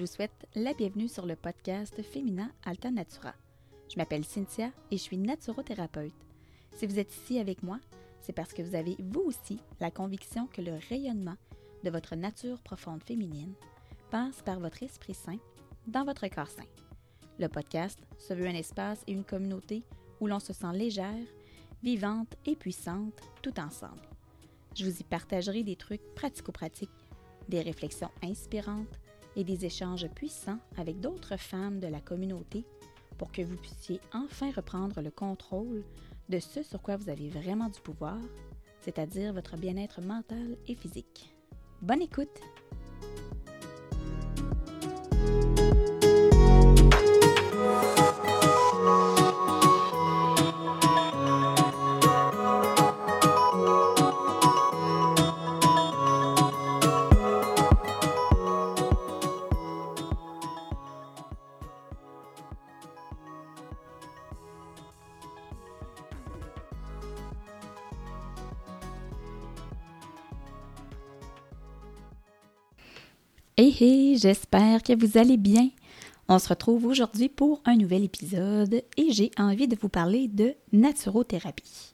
Je vous souhaite la bienvenue sur le podcast Féminin Alta Natura. Je m'appelle Cynthia et je suis naturothérapeute. Si vous êtes ici avec moi, c'est parce que vous avez vous aussi la conviction que le rayonnement de votre nature profonde féminine passe par votre esprit sain dans votre corps sain. Le podcast se veut un espace et une communauté où l'on se sent légère, vivante et puissante tout ensemble. Je vous y partagerai des trucs pratico-pratiques, des réflexions inspirantes et des échanges puissants avec d'autres femmes de la communauté pour que vous puissiez enfin reprendre le contrôle de ce sur quoi vous avez vraiment du pouvoir, c'est-à-dire votre bien-être mental et physique. Bonne écoute! Hey hey, j'espère que vous allez bien. On se retrouve aujourd'hui pour un nouvel épisode et j'ai envie de vous parler de naturothérapie.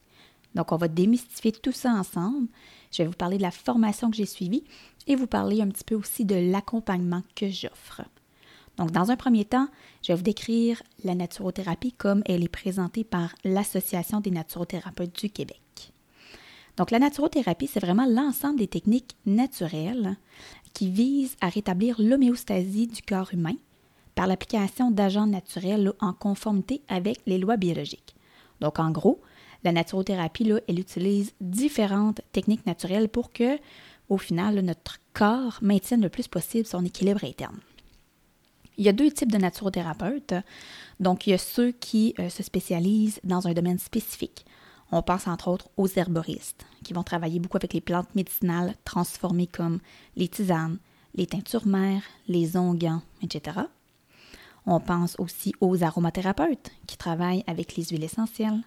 Donc on va démystifier tout ça ensemble. Je vais vous parler de la formation que j'ai suivie et vous parler un petit peu aussi de l'accompagnement que j'offre. Donc dans un premier temps, je vais vous décrire la naturothérapie comme elle est présentée par l'Association des naturothérapeutes du Québec. Donc la naturothérapie, c'est vraiment l'ensemble des techniques naturelles qui vise à rétablir l'homéostasie du corps humain par l'application d'agents naturels en conformité avec les lois biologiques. Donc, en gros, la naturothérapie, là, elle utilise différentes techniques naturelles pour que, au final, notre corps maintienne le plus possible son équilibre interne. Il y a deux types de naturothérapeutes. Donc, il y a ceux qui euh, se spécialisent dans un domaine spécifique. On pense entre autres aux herboristes, qui vont travailler beaucoup avec les plantes médicinales transformées comme les tisanes, les teintures mères, les onguents, etc. On pense aussi aux aromathérapeutes, qui travaillent avec les huiles essentielles.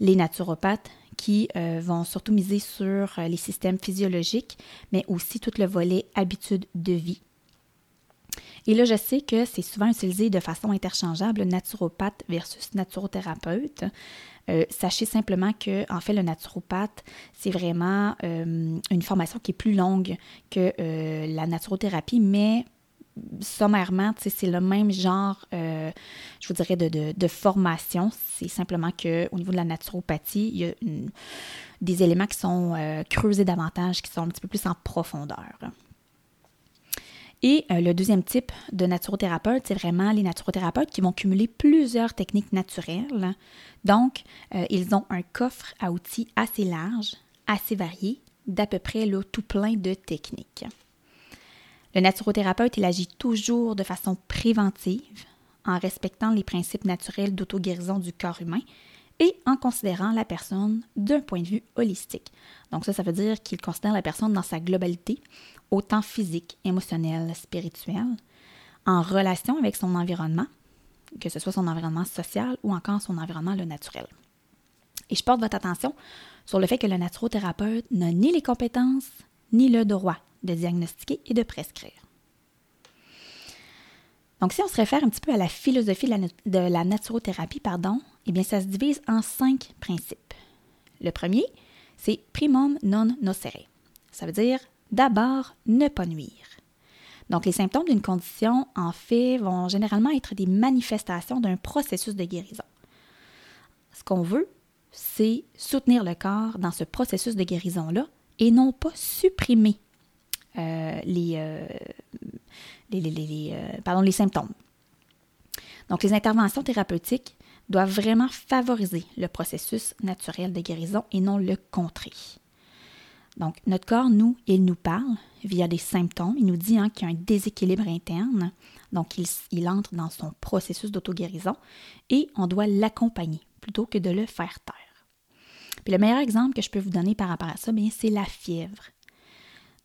Les naturopathes, qui euh, vont surtout miser sur euh, les systèmes physiologiques, mais aussi tout le volet habitude de vie. Et là, je sais que c'est souvent utilisé de façon interchangeable, naturopathe versus naturothérapeute. Euh, sachez simplement que, en fait, le naturopathe, c'est vraiment euh, une formation qui est plus longue que euh, la naturothérapie, mais sommairement, c'est le même genre, je vous dirais, de, formation. C'est simplement qu'au niveau de la naturopathie, il y a des éléments qui sont creusés davantage, qui sont un petit peu plus en profondeur. Et euh, le deuxième type de naturothérapeute, c'est vraiment les naturothérapeutes qui vont cumuler plusieurs techniques naturelles. Donc, euh, ils ont un coffre à outils assez large, assez varié, d'à peu près là, tout plein de techniques. Le naturothérapeute, il agit toujours de façon préventive, en respectant les principes naturels d'auto-guérison du corps humain et en considérant la personne d'un point de vue holistique. Donc ça, ça veut dire qu'il considère la personne dans sa globalité, autant physique, émotionnel, spirituel, en relation avec son environnement, que ce soit son environnement social ou encore son environnement le naturel. Et je porte votre attention sur le fait que le naturothérapeute n'a ni les compétences ni le droit de diagnostiquer et de prescrire. Donc, si on se réfère un petit peu à la philosophie de la, naturothérapie, pardon, eh bien, ça se divise en cinq principes. Le premier, c'est primum non nocere. Ça veut dire d'abord ne pas nuire. Donc, les symptômes d'une condition, en fait, vont généralement être des manifestations d'un processus de guérison. Ce qu'on veut, c'est soutenir le corps dans ce processus de guérison-là et non pas supprimer euh, les, euh, les, euh, pardon, les symptômes. Donc, les interventions thérapeutiques doivent vraiment favoriser le processus naturel de guérison et non le contrer. Donc, notre corps, nous, il nous parle via des symptômes. Il nous dit hein, qu'il y a un déséquilibre interne. Donc, il, entre dans son processus d'auto-guérison et on doit l'accompagner plutôt que de le faire taire. Puis le meilleur exemple que je peux vous donner par rapport à ça, c'est la fièvre.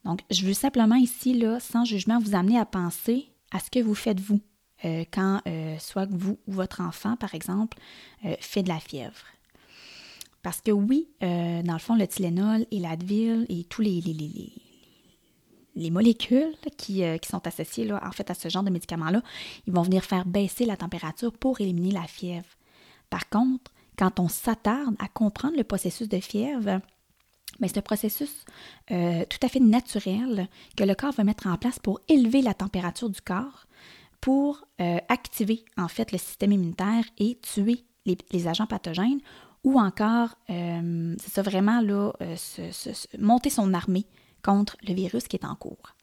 Donc, je veux simplement ici, là, sans jugement, vous amener à penser à ce que vous faites vous euh, quand euh, soit vous ou votre enfant, par exemple, euh, fait de la fièvre. Parce que oui, dans le fond, le Tylenol et l'Advil et tous les, les molécules qui, sont associées là, en fait à ce genre de médicaments-là, ils vont venir faire baisser la température pour éliminer la fièvre. Par contre, quand on s'attarde à comprendre le processus de fièvre, mais c'est un processus tout à fait naturel que le corps va mettre en place pour élever la température du corps, pour euh, activer en fait le système immunitaire et tuer les, agents pathogènes ou encore, euh, c'est ça vraiment là, monter son armée contre le virus qui est en cours.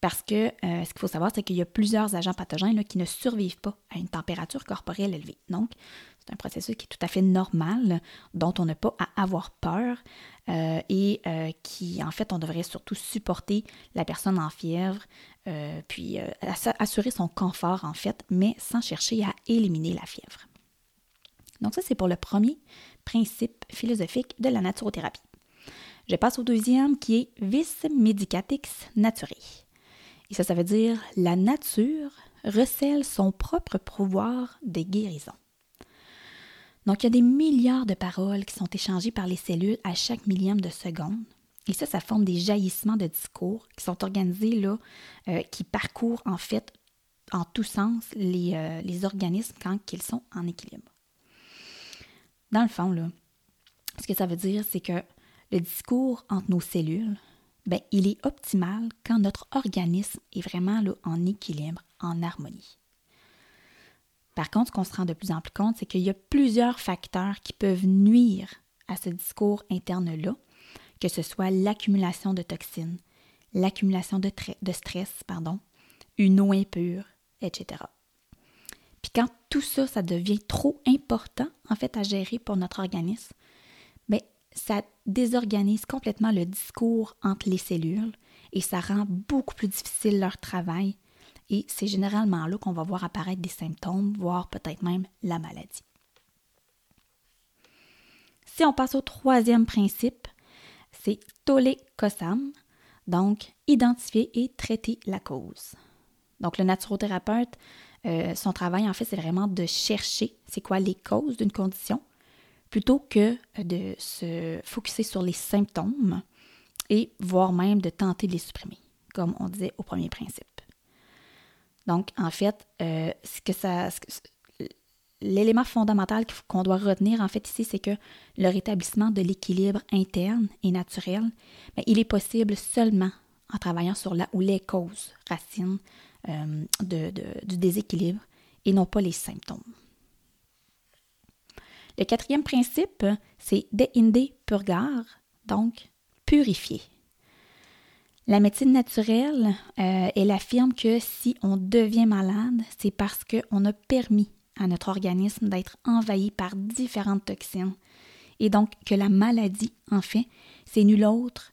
Parce que ce qu'il faut savoir, c'est qu'il y a plusieurs agents pathogènes qui ne survivent pas à une température corporelle élevée. Donc, c'est un processus qui est tout à fait normal, dont on n'a pas à avoir peur euh, et euh, qui, en fait, on devrait surtout supporter la personne en fièvre, euh, puis assurer son confort, en fait, mais sans chercher à éliminer la fièvre. Donc ça, c'est pour le premier principe philosophique de la naturothérapie. Je passe au deuxième qui est vis medicatix naturae. Et ça, ça veut dire la nature recèle son propre pouvoir de guérison. Donc, il y a des milliards de paroles qui sont échangées par les cellules à chaque millième de seconde. Et ça, ça forme des jaillissements de discours qui sont organisés là, euh, qui parcourent en fait en tous sens les, euh, les organismes quand ils sont en équilibre. Dans le fond, là, ce que ça veut dire, c'est que le discours entre nos cellules, ben, il est optimal quand notre organisme est vraiment là, en équilibre, en harmonie. Par contre, ce qu'on se rend de plus en plus compte, c'est qu'il y a plusieurs facteurs qui peuvent nuire à ce discours interne-là, que ce soit l'accumulation de toxines, l'accumulation de, stress, pardon, une eau impure, etc. Puis quand tout ça, ça devient trop important, en fait, à gérer pour notre organisme, bien, ça désorganise complètement le discours entre les cellules et ça rend beaucoup plus difficile leur travail et c'est généralement là qu'on va voir apparaître des symptômes, voire peut-être même la maladie. Si on passe au troisième principe, c'est tole kosam, donc identifier et traiter la cause. Donc le naturothérapeute, euh, son travail en fait, c'est vraiment de chercher c'est quoi les causes d'une condition, plutôt que de se focuser sur les symptômes et voire même de tenter de les supprimer, comme on disait au premier principe. Donc, en fait, euh, ce que l'élément fondamental qu'on doit retenir en fait ici, c'est que le rétablissement de l'équilibre interne et naturel, ben, il est possible seulement en travaillant sur la ou les causes racines euh, du déséquilibre et non pas les symptômes. Le quatrième principe, c'est de purgar, donc purifier. La médecine naturelle, euh, elle affirme que si on devient malade, c'est parce qu'on a permis à notre organisme d'être envahi par différentes toxines. Et donc que la maladie, en fait, c'est nul autre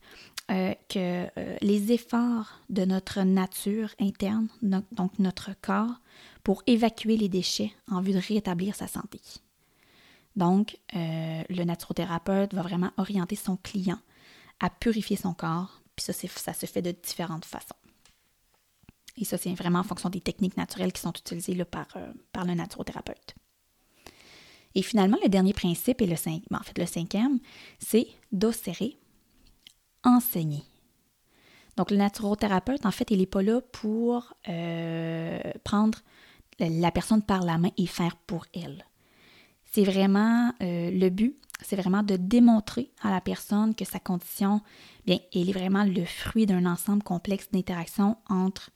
euh, que euh, les efforts de notre nature interne, donc notre corps, pour évacuer les déchets en vue de rétablir sa santé. Donc, le naturothérapeute va vraiment orienter son client à purifier son corps puis ça, ça se fait de différentes façons. Et ça, c'est vraiment en fonction des techniques naturelles qui sont utilisées là, par, euh, par le naturothérapeute. Et finalement, le dernier principe, et le ben, en fait le cinquième, c'est d'osserrer, enseigner. Donc le naturothérapeute, en fait, il n'est pas là pour euh, prendre la personne par la main et faire pour elle. C'est vraiment euh, le but, c'est vraiment de démontrer à la personne que sa condition, bien, elle est vraiment le fruit d'un ensemble complexe d'interactions entre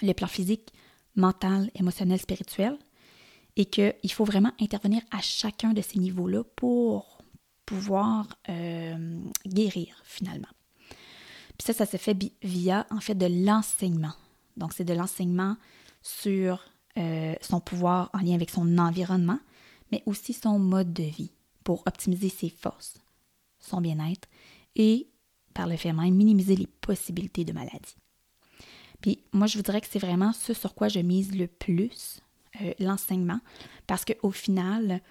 le plan physique, mental, émotionnel, spirituel, et qu'il faut vraiment intervenir à chacun de ces niveaux-là pour pouvoir euh, guérir finalement. Puis ça, ça se fait via en fait de l'enseignement. Donc c'est de l'enseignement sur euh, son pouvoir en lien avec son environnement, mais aussi son mode de vie pour optimiser ses forces, son bien-être et, par le fait minimiser les possibilités de maladie. Puis moi, je vous dirais que c'est vraiment ce sur quoi je mise le plus, euh, l'enseignement, parce qu'au final,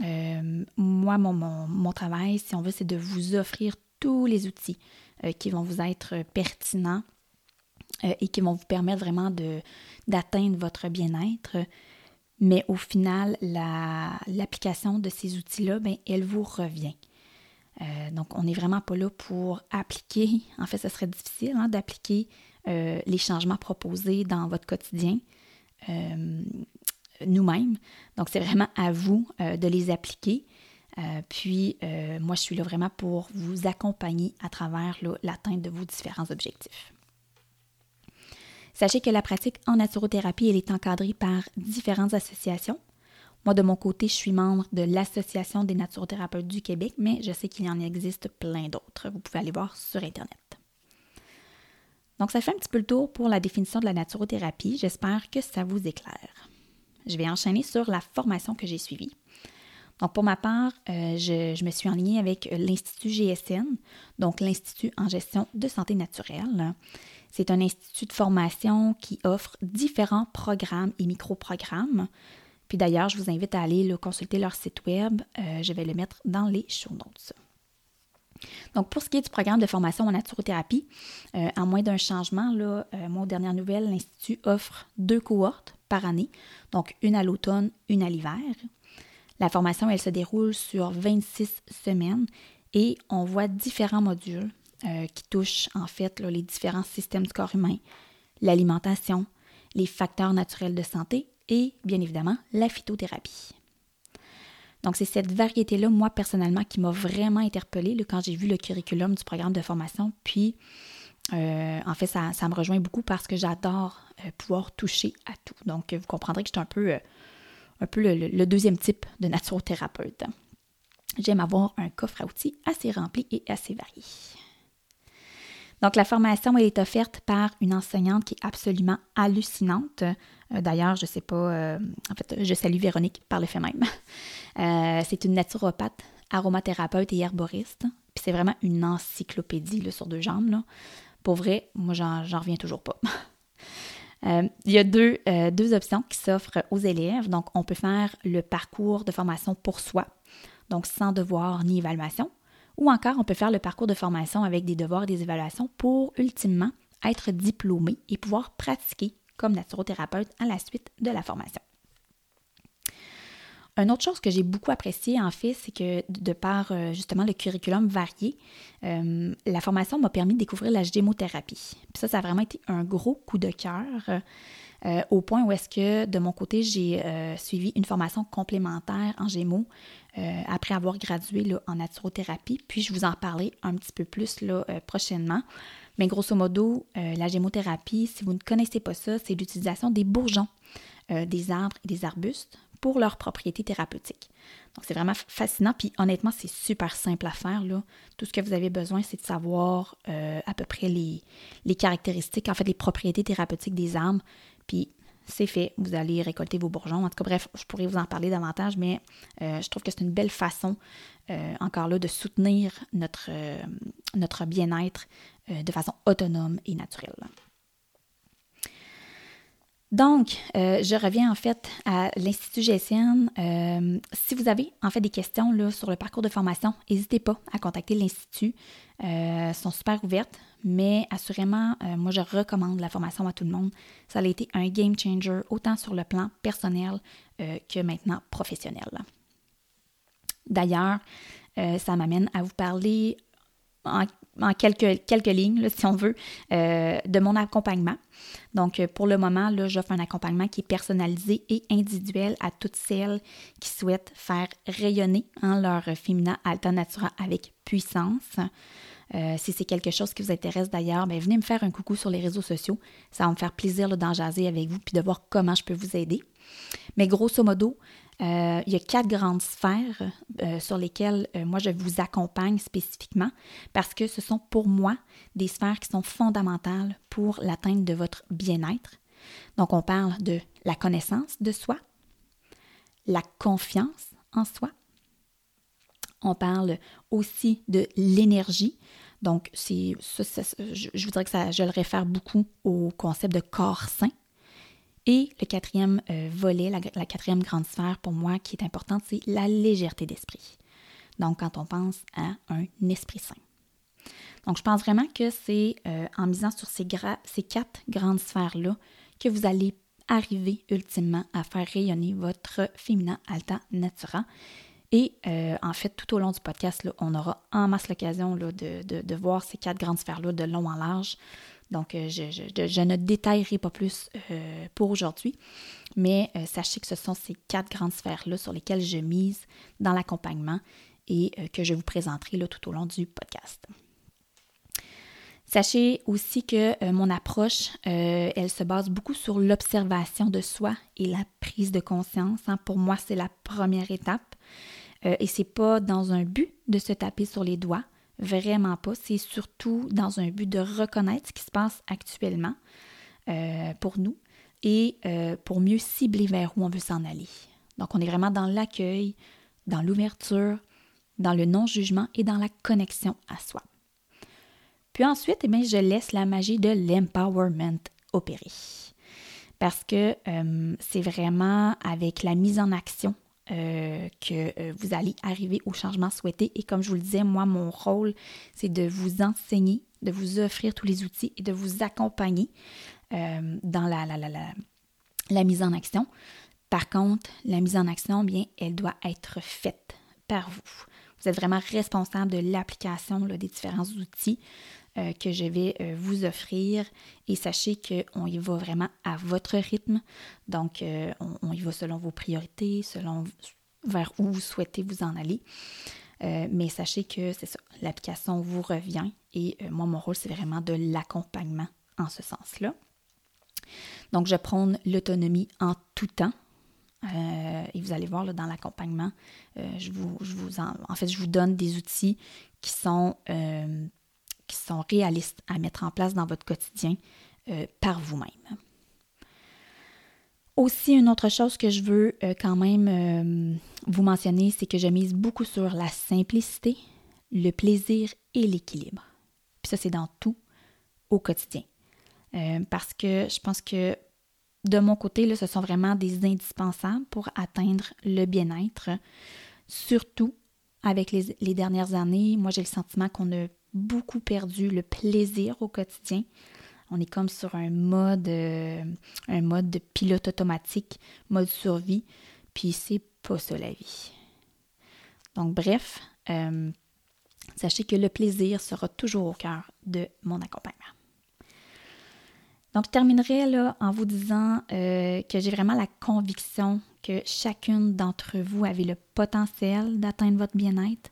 euh, moi, mon, mon, travail, si on veut, c'est de vous offrir tous les outils euh, qui vont vous être pertinents et qui vont vous permettre vraiment d'atteindre votre bien-être mais au final, l'application de ces outils-là, ben, elle vous revient. donc, on n'est vraiment pas là pour appliquer, en fait, ce serait difficile hein, d'appliquer les changements proposés dans votre quotidien nous-mêmes. Donc, c'est vraiment à vous de les appliquer. puis, moi, je suis là vraiment pour vous accompagner à travers l'atteinte de vos différents objectifs. Sachez que la pratique en naturothérapie, est encadrée par différentes associations. Moi, de mon côté, je suis membre de l'Association des naturothérapeutes du Québec, mais je sais qu'il y en existe plein d'autres. Vous pouvez aller voir sur Internet. Donc, ça fait un petit peu le tour pour la définition de la naturothérapie. J'espère que ça vous éclaire. Je vais enchaîner sur la formation que j'ai suivie. Donc, pour ma part, euh, je, me suis en ligne avec l'Institut GSN, donc l'Institut en gestion de santé naturelle. C'est un institut de formation qui offre différents programmes et micro-programmes. Puis d'ailleurs, je vous invite à aller consulter leur site web. Euh, je vais le mettre dans les show notes. Donc, pour ce qui est du programme de formation en naturothérapie, euh, en moins d'un changement, là, euh, moi, l'Institut offre deux cohortes par année, donc une à l'automne, une à l'hiver. La formation, elle se déroule sur 26 semaines et on voit différents modules euh, qui touchent en fait les différents systèmes du corps humain, l'alimentation, les facteurs naturels de santé et bien évidemment la phytothérapie. Donc c'est cette variété-là, moi personnellement, qui m'a vraiment interpellée quand j'ai vu le curriculum du programme de formation. Puis euh, en fait, ça, me rejoint beaucoup parce que j'adore euh, pouvoir toucher à tout. Donc vous comprendrez que je suis un peu, un peu le, deuxième type de naturothérapeute. J'aime avoir un coffre à outils assez rempli et assez varié. Donc, la formation est offerte par une enseignante qui est absolument hallucinante. Euh, d'ailleurs, je ne sais pas, euh, en fait, je salue Véronique par le fait même. Euh, c'est une naturopathe, aromathérapeute et herboriste. Puis c'est vraiment une encyclopédie sur deux jambes. Pour vrai, moi, j'en reviens toujours pas. il y a deux, deux options qui s'offrent aux élèves. Donc, on peut faire le parcours de formation pour soi, donc sans devoir ni évaluation, ou encore, on peut faire le parcours de formation avec des devoirs et des évaluations pour ultimement être diplômé et pouvoir pratiquer comme naturothérapeute à la suite de la formation. Une autre chose que j'ai beaucoup appréciée, en fait, c'est que de par euh, justement le curriculum varié, euh, la formation m'a permis de découvrir la gémothérapie. Puis ça, ça a vraiment été un gros coup de cœur. Euh, au point où est-ce que de mon côté, j'ai suivi une formation complémentaire en gémeaux euh, après avoir gradué en naturothérapie. Puis je vous en parler un petit peu plus là, euh, prochainement. Mais grosso modo, euh, la gémothérapie, si vous ne connaissez pas ça, c'est l'utilisation des bourgeons des arbres et des arbustes pour leurs propriétés thérapeutiques. Donc c'est vraiment fascinant, puis honnêtement, c'est super simple à faire. Tout ce que vous avez besoin, c'est de savoir à peu près les, caractéristiques, en fait, les propriétés thérapeutiques des arbres, puis c'est fait. Vous allez récolter vos bourgeons. En tout cas, bref, je pourrais vous en parler davantage, mais euh, je trouve que c'est une belle façon, euh, encore là, de soutenir euh, notre bien-être de façon autonome et naturelle. Donc, je reviens en fait à l'Institut GSN. si vous avez en fait des questions là, sur le parcours de formation, n'hésitez pas à contacter l'Institut. Elles sont super ouvertes mais assurément, euh, moi, je recommande la formation à tout le monde. Ça a été un game changer, autant sur le plan personnel euh, que maintenant professionnel. D'ailleurs, euh, ça m'amène à vous parler en, quelques, quelques lignes, si on veut, de mon accompagnement. Donc, pour le moment, là, j'offre un accompagnement qui est personnalisé et individuel à toutes celles qui souhaitent faire rayonner en leur féminin Alta Natura avec puissance. Euh, si c'est quelque chose qui vous intéresse d'ailleurs, ben, venez me faire un coucou sur les réseaux sociaux. Ça va me faire plaisir d'en jaser avec vous puis de voir comment je peux vous aider. Mais grosso modo, euh, il y a quatre grandes sphères euh, sur lesquelles moi je vous accompagne spécifiquement parce que ce sont pour moi des sphères qui sont fondamentales pour l'atteinte de votre bien-être. Donc on parle de la connaissance de soi, la confiance en soi, on parle aussi de l'énergie. Donc, c'est, je, voudrais que je le réfère beaucoup au concept de corps sain. Et le quatrième euh, volet, la, quatrième grande sphère pour moi qui est importante, c'est la légèreté d'esprit. Donc, quand on pense à un esprit sain. Donc, je pense vraiment que c'est euh, en misant sur ces, quatre grandes sphères-là que vous allez arriver ultimement à faire rayonner votre féminin alta natura Et euh, en fait, tout au long du podcast, on aura en masse l'occasion de, de, voir ces quatre grandes sphères-là de long en large. Donc, euh, je, ne détaillerai pas plus euh, pour aujourd'hui, mais sachez que ce sont ces quatre grandes sphères-là sur lesquelles je mise dans l'accompagnement et que je vous présenterai là, tout au long du podcast. Sachez aussi que mon approche, elle se base beaucoup sur l'observation de soi et la prise de conscience. Hein. Pour moi, c'est la première étape. Euh, et c'est pas dans un but de se taper sur les doigts, vraiment pas. C'est surtout dans un but de reconnaître ce qui se passe actuellement euh, pour nous et euh, pour mieux cibler vers où on veut s'en aller. Donc, on est vraiment dans l'accueil, dans l'ouverture, dans le non-jugement et dans la connexion à soi. Puis ensuite, eh je laisse la magie de l'empowerment opérer. Parce que c'est vraiment avec la mise en action euh, que euh, vous allez arriver au changement souhaité. Et comme je vous le disais, moi, mon rôle, c'est de vous enseigner, de vous offrir tous les outils et de vous accompagner euh, dans la, la, mise en action. Par contre, la mise en action, bien, elle doit être faite par vous. Vous êtes vraiment responsable de l'application des différents outils. Euh, que je vais euh, vous offrir. Et sachez qu'on y va vraiment à votre rythme. Donc, euh, on, y va selon vos priorités, selon vers où vous souhaitez vous en aller. mais sachez que c'est ça, l'application vous revient et moi, mon rôle, c'est vraiment de l'accompagnement en ce sens-là. Donc, je prône l'autonomie en tout temps. et vous allez voir là, dans l'accompagnement, je, vous, je vous en, fait, je vous donne des outils qui sont sont réalistes à mettre en place dans votre quotidien euh, par vous-même. Aussi, une autre chose que je veux euh, quand même euh, vous mentionner, c'est que je mise beaucoup sur la simplicité, le plaisir et l'équilibre. Puis ça, c'est dans tout au quotidien. parce que je pense que de mon côté, là, ce sont vraiment des indispensables pour atteindre le bien-être. Surtout avec les, les dernières années, moi j'ai le sentiment qu'on a beaucoup perdu le plaisir au quotidien. On est comme sur un mode, euh, un mode de pilote automatique, mode survie, puis c'est pas ça la vie. Donc bref, euh, sachez que le plaisir sera toujours au cœur de mon accompagnement. Donc je terminerai là en vous disant euh, que j'ai vraiment la conviction que chacune d'entre vous avait le potentiel d'atteindre votre bien-être,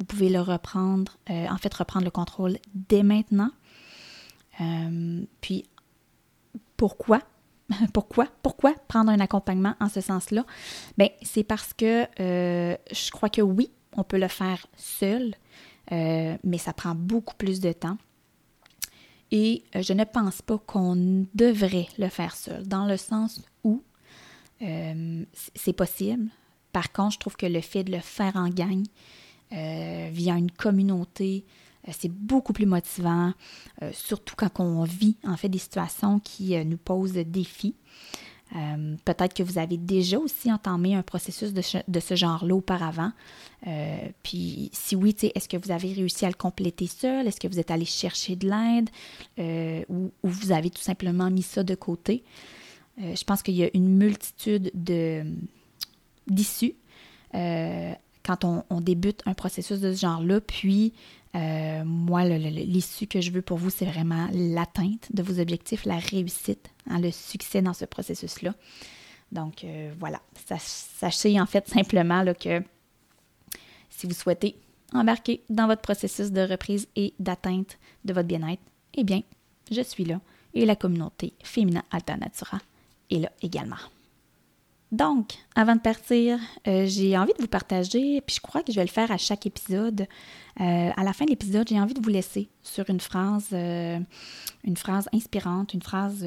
vous pouvez le reprendre, euh, en fait, reprendre le contrôle dès maintenant. Euh, puis, pourquoi? pourquoi? Pourquoi prendre un accompagnement en ce sens-là? Bien, c'est parce que euh, je crois que oui, on peut le faire seul, mais ça prend beaucoup plus de temps. Et je ne pense pas qu'on devrait le faire seul, dans le sens où c'est possible. Par contre, je trouve que le fait de le faire en gang, euh, via une communauté. Euh, c'est beaucoup plus motivant, euh, surtout quand on vit en fait des situations qui nous posent défis. Peut-être que vous avez déjà aussi entamé un processus de, ce genre-là auparavant. puis si oui, est-ce que vous avez réussi à le compléter seul? Est-ce que vous êtes allé chercher de l'aide? Ou, ou, vous avez tout simplement mis ça de côté? je pense qu'il y a une multitude d'issues quand on, débute un processus de ce genre-là. Puis, euh, moi, l'issue que je veux pour vous, c'est vraiment l'atteinte de vos objectifs, la réussite, hein, le succès dans ce processus-là. Donc, euh, voilà. Sachez en fait simplement que si vous souhaitez embarquer dans votre processus de reprise et d'atteinte de votre bien-être, eh bien, je suis là et la communauté Féminin Alternatura est là également. Donc, avant de partir, euh, j'ai envie de vous partager, puis je crois que je vais le faire à chaque épisode. Euh, à la fin de l'épisode, j'ai envie de vous laisser sur une phrase, euh, une phrase inspirante, une phrase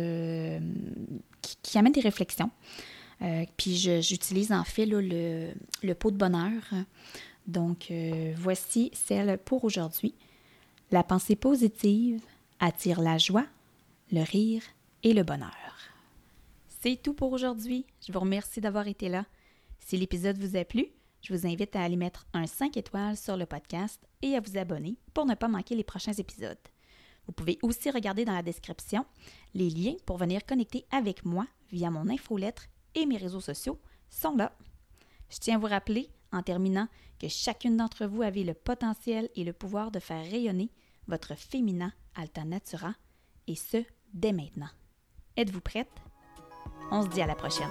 qui, amène des réflexions. puis j'utilise en fait le, le, pot de bonheur. Donc, voici celle pour aujourd'hui. La pensée positive attire la joie, le rire et le bonheur. C'est tout pour aujourd'hui. Je vous remercie d'avoir été là. Si l'épisode vous a plu, je vous invite à aller mettre un 5 étoiles sur le podcast et à vous abonner pour ne pas manquer les prochains épisodes. Vous pouvez aussi regarder dans la description les liens pour venir connecter avec moi via mon infolettre et mes réseaux sociaux sont là. Je tiens à vous rappeler en terminant que chacune d'entre vous avait le potentiel et le pouvoir de faire rayonner votre féminin Alta Natura, et ce, dès maintenant. Êtes-vous prête? On se dit à la prochaine.